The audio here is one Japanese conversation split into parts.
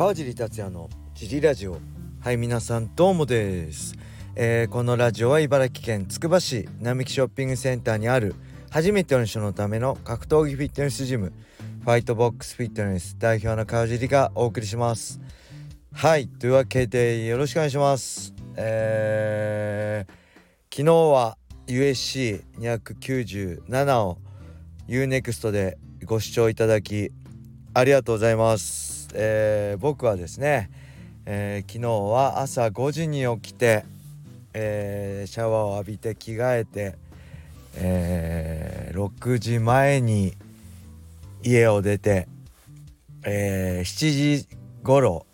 川尻達也のジリラジオ。はい皆さんどうもです、えー、このラジオは茨城県つくば市並木ショッピングセンターにある初めての人のための格闘技フィットネスジムファイトボックスフィットネス代表の川尻がお送りします。はいというわけでよろしくお願いします。えー、昨日は USC297 を UNEXT でご視聴いただきありがとうございます。えー、僕はですね、えー、昨日は朝5時に起きて、えー、シャワーを浴びて着替えて、え6時前に家を出て、え7時頃、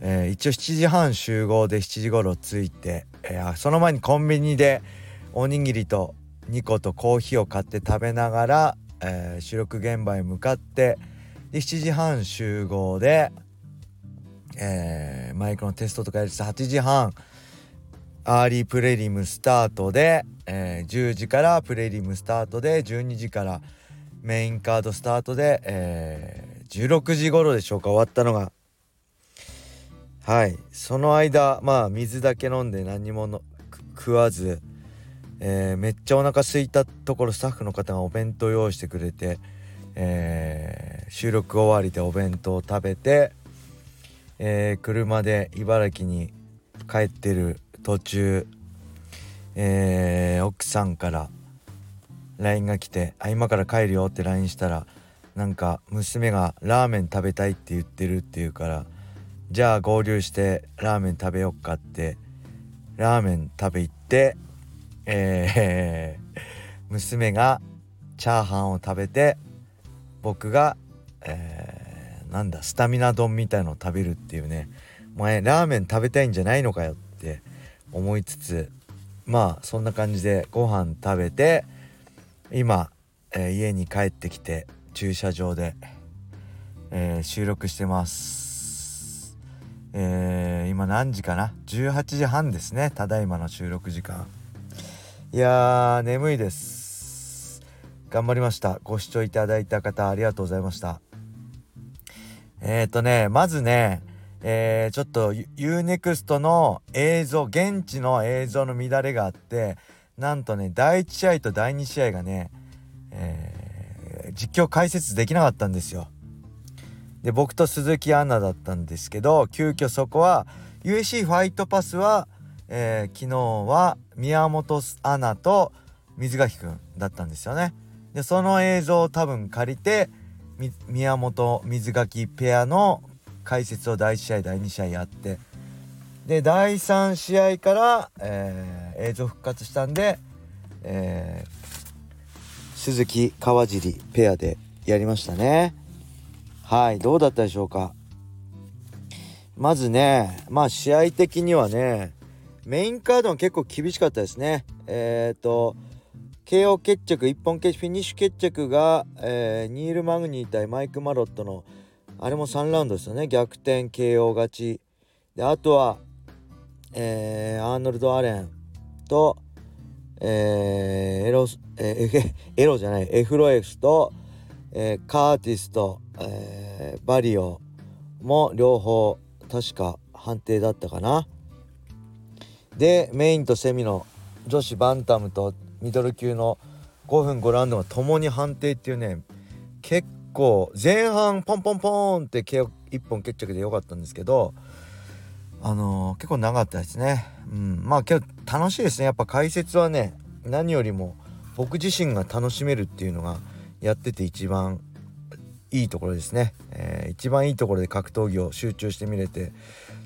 え一応7時半集合で7時頃着いて、えその前にコンビニでおにぎりと2個とコーヒーを買って食べながら、え収録現場へ向かってで7時半集合で、えー、マイクのテストとかやりつつ8時半アーリープレリムスタートで、えー、10時からプレリムスタートで12時からメインカードスタートで、えー、16時頃でしょうか終わったのがはい。その間まあ水だけ飲んで何もの食わず、えー、めっちゃお腹空いたところスタッフの方がお弁当用意してくれてえー、収録終わりでお弁当を食べて、えー、車で茨城に帰ってる途中、えー、奥さんから LINE が来て「あ今から帰るよ」って LINE したらなんか娘がラーメン食べたいって言ってるって言うからじゃあ合流してラーメン食べよっかってラーメン食べ行ってえー、娘がチャーハンを食べて僕が、えー、なんだスタミナ丼みたいのを食べるっていうね。お前ラーメン食べたいんじゃないのかよって思いつつまあそんな感じでご飯食べて今、えー、家に帰ってきて駐車場で、えー、収録してます、えー、今何時かな？18時半ですね。ただいまの収録時間。いやー眠いです。頑張りました。ご視聴いただいた方ありがとうございました。えっ、ー、とねまずねえー、ちょっと UNEXT の映像現地の映像の乱れがあってなんとね第1試合と第2試合がね、えー、実況解説できなかったんですよ。で僕と鈴木アナだったんですけど急遽そこは USC ファイトパスは、えー、昨日は宮本アナと水垣くんだったんですよね。でその映像を多分借りて宮本水垣ペアの解説を第1試合第2試合やってで第3試合から、えー、映像復活したんで、えー、鈴木川尻ペアでやりましたね。はいどうだったでしょうか？まずねまあ試合的にはねメインカードも結構厳しかったですね。えっ、ー、と KO 決着1本決フィニッシュ決着が、えー、ニール・マグニー対マイク・マロットのあれも3ラウンドですよね。逆転 KO 勝ち。であとは、えー、アーノルド・アレンと、えー、エロえー、エロじゃない。エフロエスと、えー、カーティスと、えー、バリオも両方確か判定だったかな。でメインとセミの女子バンタムとミドル級の5分5ラウンドがともに判定っていうね結構前半ポンポンポンって KO 1本決着で良かったんですけどあのー、結構長かったですね。うん。まあ今日楽しいですね。やっぱ解説はね何よりも僕自身が楽しめるっていうのがやってて一番いいところですね、えー、一番いいところで格闘技を集中して見れて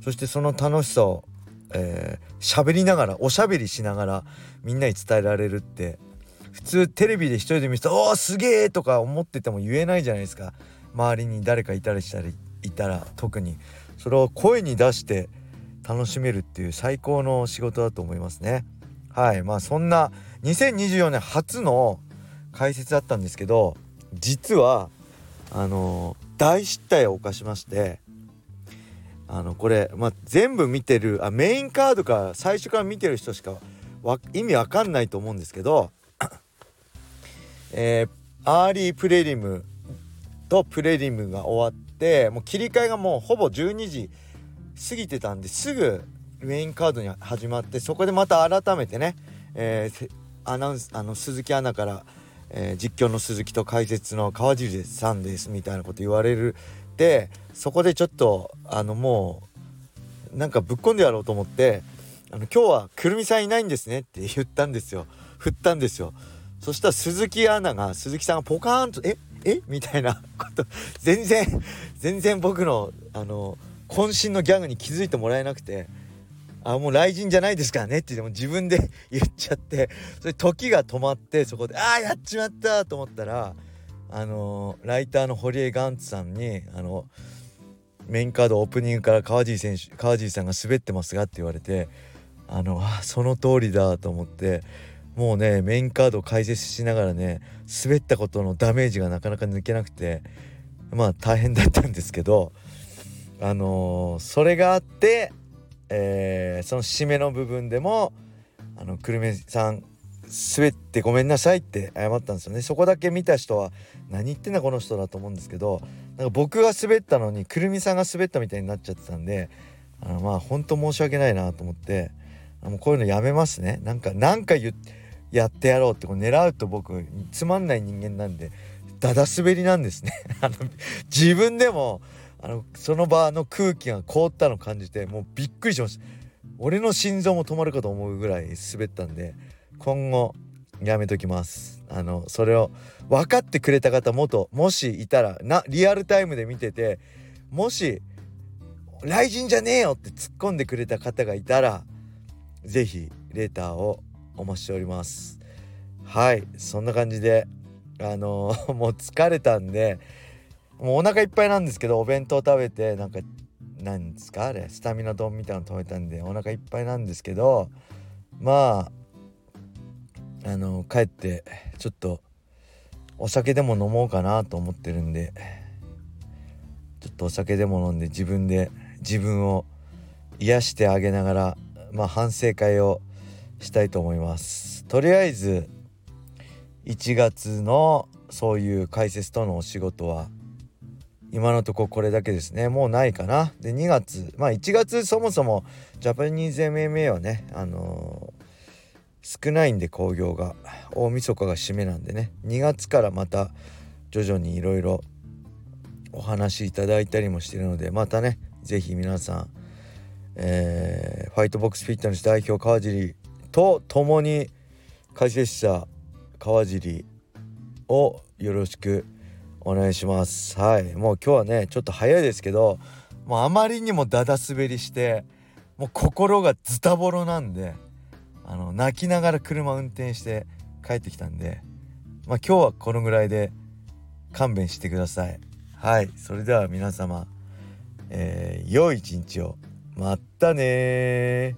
そしてその楽しさをえー、喋りながらおしゃべりしながらみんなに伝えられるって普通テレビで一人で見ると「おーすげえ!」とか思ってても言えないじゃないですか。周りに誰かいたりしたりいたら特に。それを声に出して楽しめるっていう最高の仕事だと思いますね。はい。まあそんな2024年初の解説だったんですけど実はあの大失態を犯しましてあのこれ、まあ、全部見てるあメインカードか最初から見てる人しか意味わかんないと思うんですけどえー、アーリープレリムとプレリムが終わってってもう切り替えがもうほぼ12時過ぎてたんですぐメインカードに始まってそこでまた改めてね、えー、アナウンスあの鈴木アナから、えー、実況の鈴木と解説の川尻さんですみたいなこと言われるでそこでちょっとあのもうなんかぶっ込んでやろうと思って「あの今日はくるみさんいないんですね」って言ったんですよ。振ったんですよ。そしたら鈴木アナが鈴木さんがポカーンと「ええみたいなこと全然全然僕のあの渾身のギャグに気づいてもらえなくてあもう雷神じゃないですからねってでも自分で 言っちゃってそれ時が止まってそこでああやっちまったと思ったらあのライターの堀江ガンツさんにあのメインカードオープニングから川尻選手川尻さんが滑ってますがって言われてあのあその通りだと思ってもうねメインカードを解説しながらね滑ったことのダメージがなかなか抜けなくてまあ大変だったんですけどあのー、それがあってえー、その締めの部分でもあの久留米さん滑ってごめんなさいって謝ったんですよね。そこだけ見た人は何言ってんだこの人だと思うんですけどなんか僕が滑ったのにくるみさんが滑ったみたいになっちゃってたんであのまあ本当申し訳ないなと思ってあのこういうのやめますね。なんかなんか言やってやろうってこう狙うと僕つまんない人間なんでだだ滑りなんですね。あの自分でもあのその場の空気が凍ったの感じてもうびっくりしました俺の心臓も止まるかと思うぐらい滑ったんで今後やめときますあのそれを分かってくれた方もともしいたらなリアルタイムで見ててもし「雷神じゃねえよ!」って突っ込んでくれた方がいたら是非レターをお待ちしておりますはいそんな感じであの もう疲れたんでもうお腹いっぱいなんですけどお弁当食べてなんかなんですか？あれスタミナ丼みたいなの食べたんでお腹いっぱいなんですけどまああの帰ってちょっとお酒でも飲もうかなと思ってるんでちょっとお酒でも飲んで自分で自分を癒してあげながらまあ反省会をしたいと思います。とりあえず1月のそういう解説とのお仕事は今のとここれだけですね。もうないかな。で2月。まあ1月そもそもジャパニーズ MMA はねあのー、少ないんで興行が。大晦日が締めなんでね。2月からまた徐々にいろいろお話いただいたりもしてるのでまたね是非皆さん、えー、ファイトボックスフィットネス代表川尻と共に解説者川尻をよろしくお願いします。はい。もう今日はねちょっと早いですけどもうあまりにもだだ滑りしてもう心がズタボロなんであの泣きながら車運転して帰ってきたんでまあ今日はこのぐらいで勘弁してください。はい。それでは皆様えー、良い一日を。またね